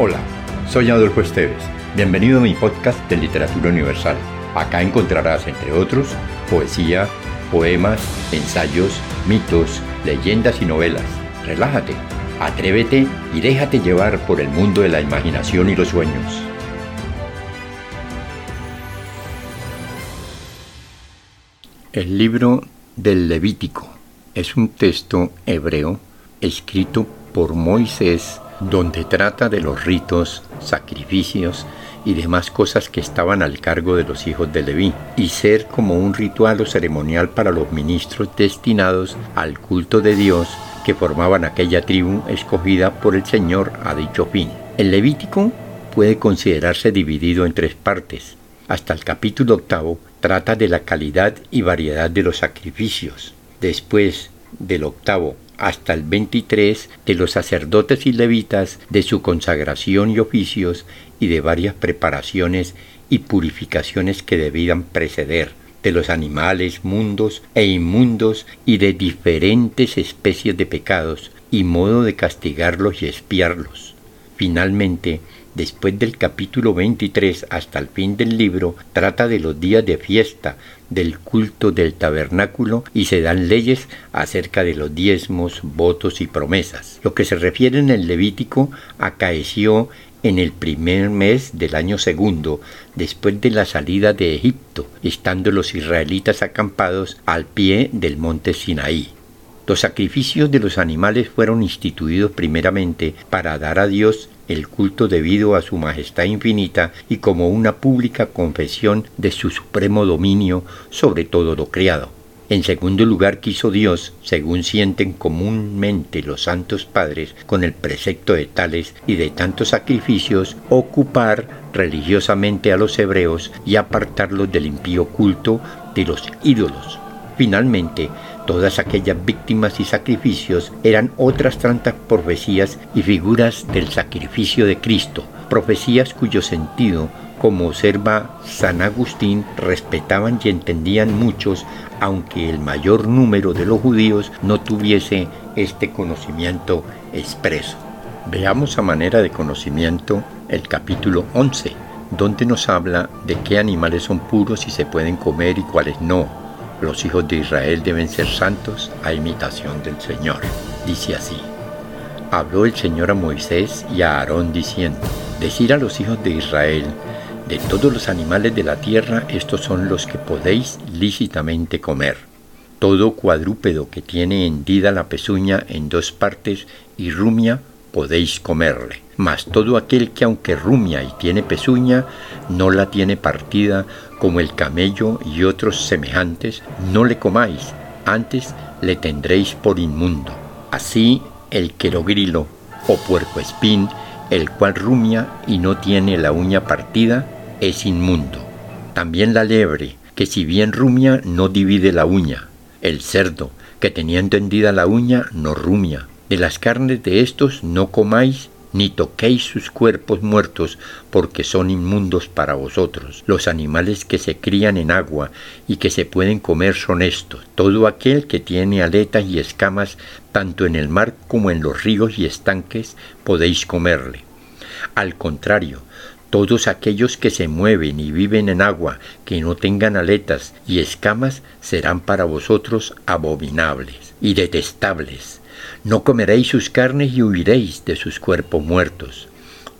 Hola, soy Adolfo Esteves. Bienvenido a mi podcast de Literatura Universal. Acá encontrarás, entre otros, poesía, poemas, ensayos, mitos, leyendas y novelas. Relájate, atrévete y déjate llevar por el mundo de la imaginación y los sueños. El libro del Levítico es un texto hebreo escrito por Moisés donde trata de los ritos, sacrificios y demás cosas que estaban al cargo de los hijos de Leví, y ser como un ritual o ceremonial para los ministros destinados al culto de Dios que formaban aquella tribu escogida por el Señor a dicho fin. El Levítico puede considerarse dividido en tres partes. Hasta el capítulo octavo trata de la calidad y variedad de los sacrificios. Después del octavo hasta el 23 de los sacerdotes y levitas, de su consagración y oficios y de varias preparaciones y purificaciones que debían preceder, de los animales mundos e inmundos y de diferentes especies de pecados y modo de castigarlos y espiarlos. Finalmente, después del capítulo 23 hasta el fin del libro, trata de los días de fiesta, del culto del tabernáculo y se dan leyes acerca de los diezmos, votos y promesas. Lo que se refiere en el Levítico acaeció en el primer mes del año segundo, después de la salida de Egipto, estando los israelitas acampados al pie del monte Sinaí. Los sacrificios de los animales fueron instituidos primeramente para dar a Dios el culto debido a su majestad infinita y como una pública confesión de su supremo dominio sobre todo lo creado. En segundo lugar quiso Dios, según sienten comúnmente los santos padres, con el precepto de tales y de tantos sacrificios, ocupar religiosamente a los hebreos y apartarlos del impío culto de los ídolos. Finalmente, Todas aquellas víctimas y sacrificios eran otras tantas profecías y figuras del sacrificio de Cristo, profecías cuyo sentido, como observa San Agustín, respetaban y entendían muchos, aunque el mayor número de los judíos no tuviese este conocimiento expreso. Veamos a manera de conocimiento el capítulo 11, donde nos habla de qué animales son puros y se pueden comer y cuáles no los hijos de Israel deben ser santos a imitación del Señor. Dice así. Habló el Señor a Moisés y a Aarón diciendo, Decir a los hijos de Israel, de todos los animales de la tierra, estos son los que podéis lícitamente comer. Todo cuadrúpedo que tiene hendida la pezuña en dos partes y rumia, podéis comerle. Mas todo aquel que aunque rumia y tiene pezuña, no la tiene partida, como el camello y otros semejantes, no le comáis, antes le tendréis por inmundo. Así el querogrilo o puercoespín, el cual rumia y no tiene la uña partida, es inmundo. También la liebre, que si bien rumia no divide la uña. El cerdo, que teniendo hendida la uña, no rumia. De las carnes de estos no comáis, ni toquéis sus cuerpos muertos, porque son inmundos para vosotros. Los animales que se crían en agua y que se pueden comer son estos. Todo aquel que tiene aletas y escamas, tanto en el mar como en los ríos y estanques, podéis comerle. Al contrario, todos aquellos que se mueven y viven en agua, que no tengan aletas y escamas, serán para vosotros abominables y detestables no comeréis sus carnes y huiréis de sus cuerpos muertos.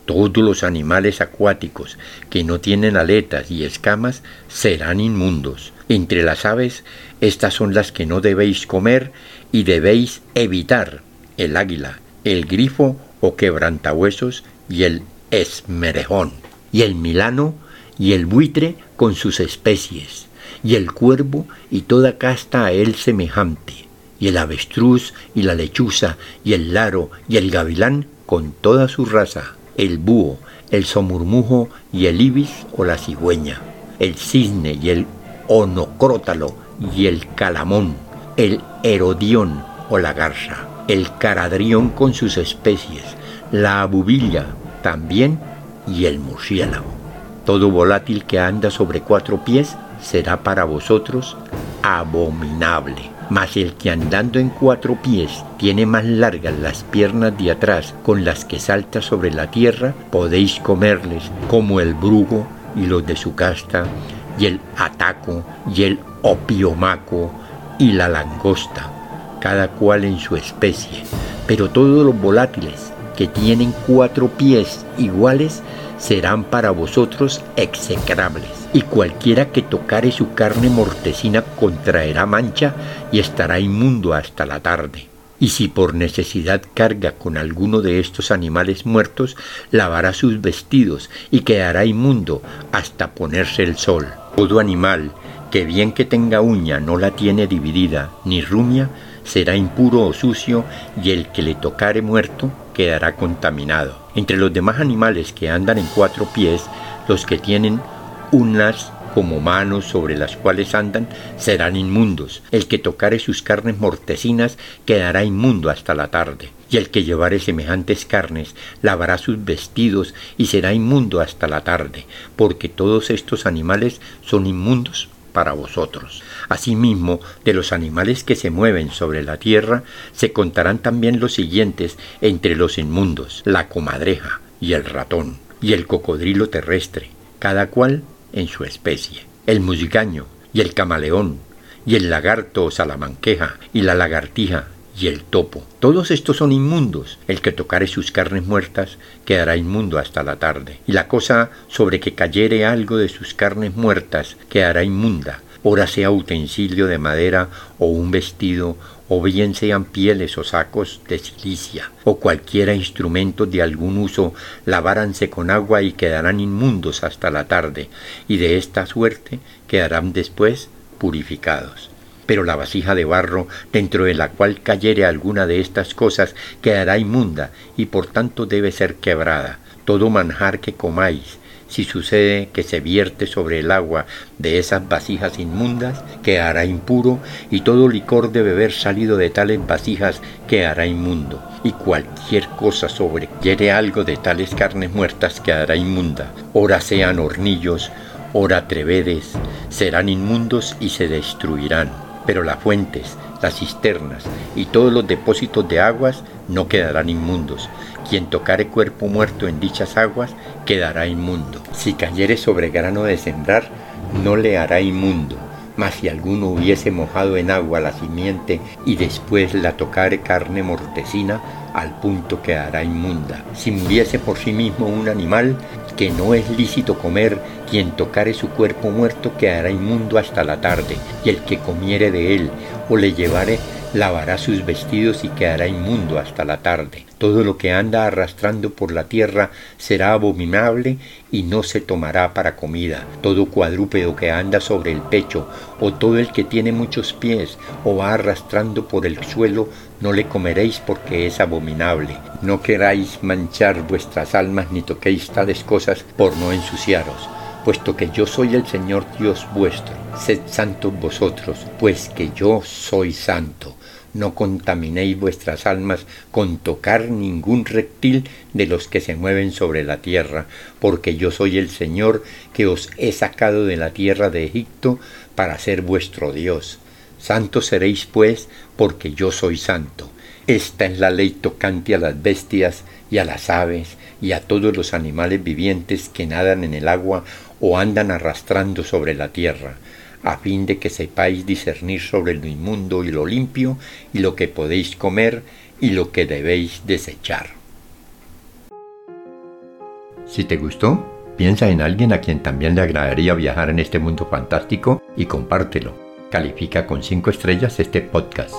Todos los animales acuáticos que no tienen aletas y escamas serán inmundos. Entre las aves, estas son las que no debéis comer y debéis evitar el águila, el grifo o quebrantahuesos y el esmerejón, y el milano y el buitre con sus especies, y el cuervo y toda casta a él semejante y el avestruz y la lechuza y el laro y el gavilán con toda su raza, el búho, el somurmujo y el ibis o la cigüeña, el cisne y el onocrótalo y el calamón, el herodión o la garza, el caradrión con sus especies, la abubilla también y el murciélago. Todo volátil que anda sobre cuatro pies será para vosotros abominable mas el que andando en cuatro pies tiene más largas las piernas de atrás con las que salta sobre la tierra, podéis comerles como el brugo y los de su casta, y el ataco, y el opiomaco, y la langosta, cada cual en su especie. Pero todos los volátiles que tienen cuatro pies iguales serán para vosotros execrables y cualquiera que tocare su carne mortecina contraerá mancha y estará inmundo hasta la tarde. Y si por necesidad carga con alguno de estos animales muertos, lavará sus vestidos y quedará inmundo hasta ponerse el sol. Todo animal que bien que tenga uña no la tiene dividida ni rumia, será impuro o sucio y el que le tocare muerto quedará contaminado. Entre los demás animales que andan en cuatro pies, los que tienen unas como manos sobre las cuales andan serán inmundos. El que tocare sus carnes mortecinas quedará inmundo hasta la tarde. Y el que llevare semejantes carnes lavará sus vestidos y será inmundo hasta la tarde, porque todos estos animales son inmundos para vosotros. Asimismo, de los animales que se mueven sobre la tierra, se contarán también los siguientes entre los inmundos, la comadreja y el ratón, y el cocodrilo terrestre, cada cual en su especie, el musgaño y el camaleón, y el lagarto o salamanqueja, y la lagartija, y el topo. Todos estos son inmundos. El que tocare sus carnes muertas quedará inmundo hasta la tarde. Y la cosa sobre que cayere algo de sus carnes muertas quedará inmunda. Ora sea utensilio de madera o un vestido o bien sean pieles o sacos de silicia, o cualquiera instrumento de algún uso, laváranse con agua y quedarán inmundos hasta la tarde, y de esta suerte quedarán después purificados. Pero la vasija de barro, dentro de la cual cayere alguna de estas cosas, quedará inmunda, y por tanto debe ser quebrada. Todo manjar que comáis, si sucede que se vierte sobre el agua de esas vasijas inmundas, quedará impuro, y todo licor de beber salido de tales vasijas quedará inmundo, y cualquier cosa sobre hiere algo de tales carnes muertas quedará inmunda, ora sean hornillos, ora trevedes, serán inmundos y se destruirán. Pero las fuentes, las cisternas y todos los depósitos de aguas no quedarán inmundos. Quien tocare cuerpo muerto en dichas aguas quedará inmundo. Si cayere sobre grano de sembrar, no le hará inmundo. Mas si alguno hubiese mojado en agua la simiente y después la tocare carne mortecina, al punto quedará inmunda. Si muriese por sí mismo un animal que no es lícito comer, quien tocare su cuerpo muerto quedará inmundo hasta la tarde, y el que comiere de él o le llevare lavará sus vestidos y quedará inmundo hasta la tarde. Todo lo que anda arrastrando por la tierra será abominable y no se tomará para comida. Todo cuadrúpedo que anda sobre el pecho, o todo el que tiene muchos pies, o va arrastrando por el suelo, no le comeréis porque es abominable. No queráis manchar vuestras almas ni toquéis tales cosas por no ensuciaros puesto que yo soy el Señor Dios vuestro. Sed santos vosotros, pues que yo soy santo. No contaminéis vuestras almas con tocar ningún reptil de los que se mueven sobre la tierra, porque yo soy el Señor que os he sacado de la tierra de Egipto para ser vuestro Dios. Santos seréis pues, porque yo soy santo. Esta es la ley tocante a las bestias y a las aves y a todos los animales vivientes que nadan en el agua o andan arrastrando sobre la tierra, a fin de que sepáis discernir sobre lo inmundo y lo limpio, y lo que podéis comer y lo que debéis desechar. Si te gustó, piensa en alguien a quien también le agradaría viajar en este mundo fantástico y compártelo. Califica con 5 estrellas este podcast.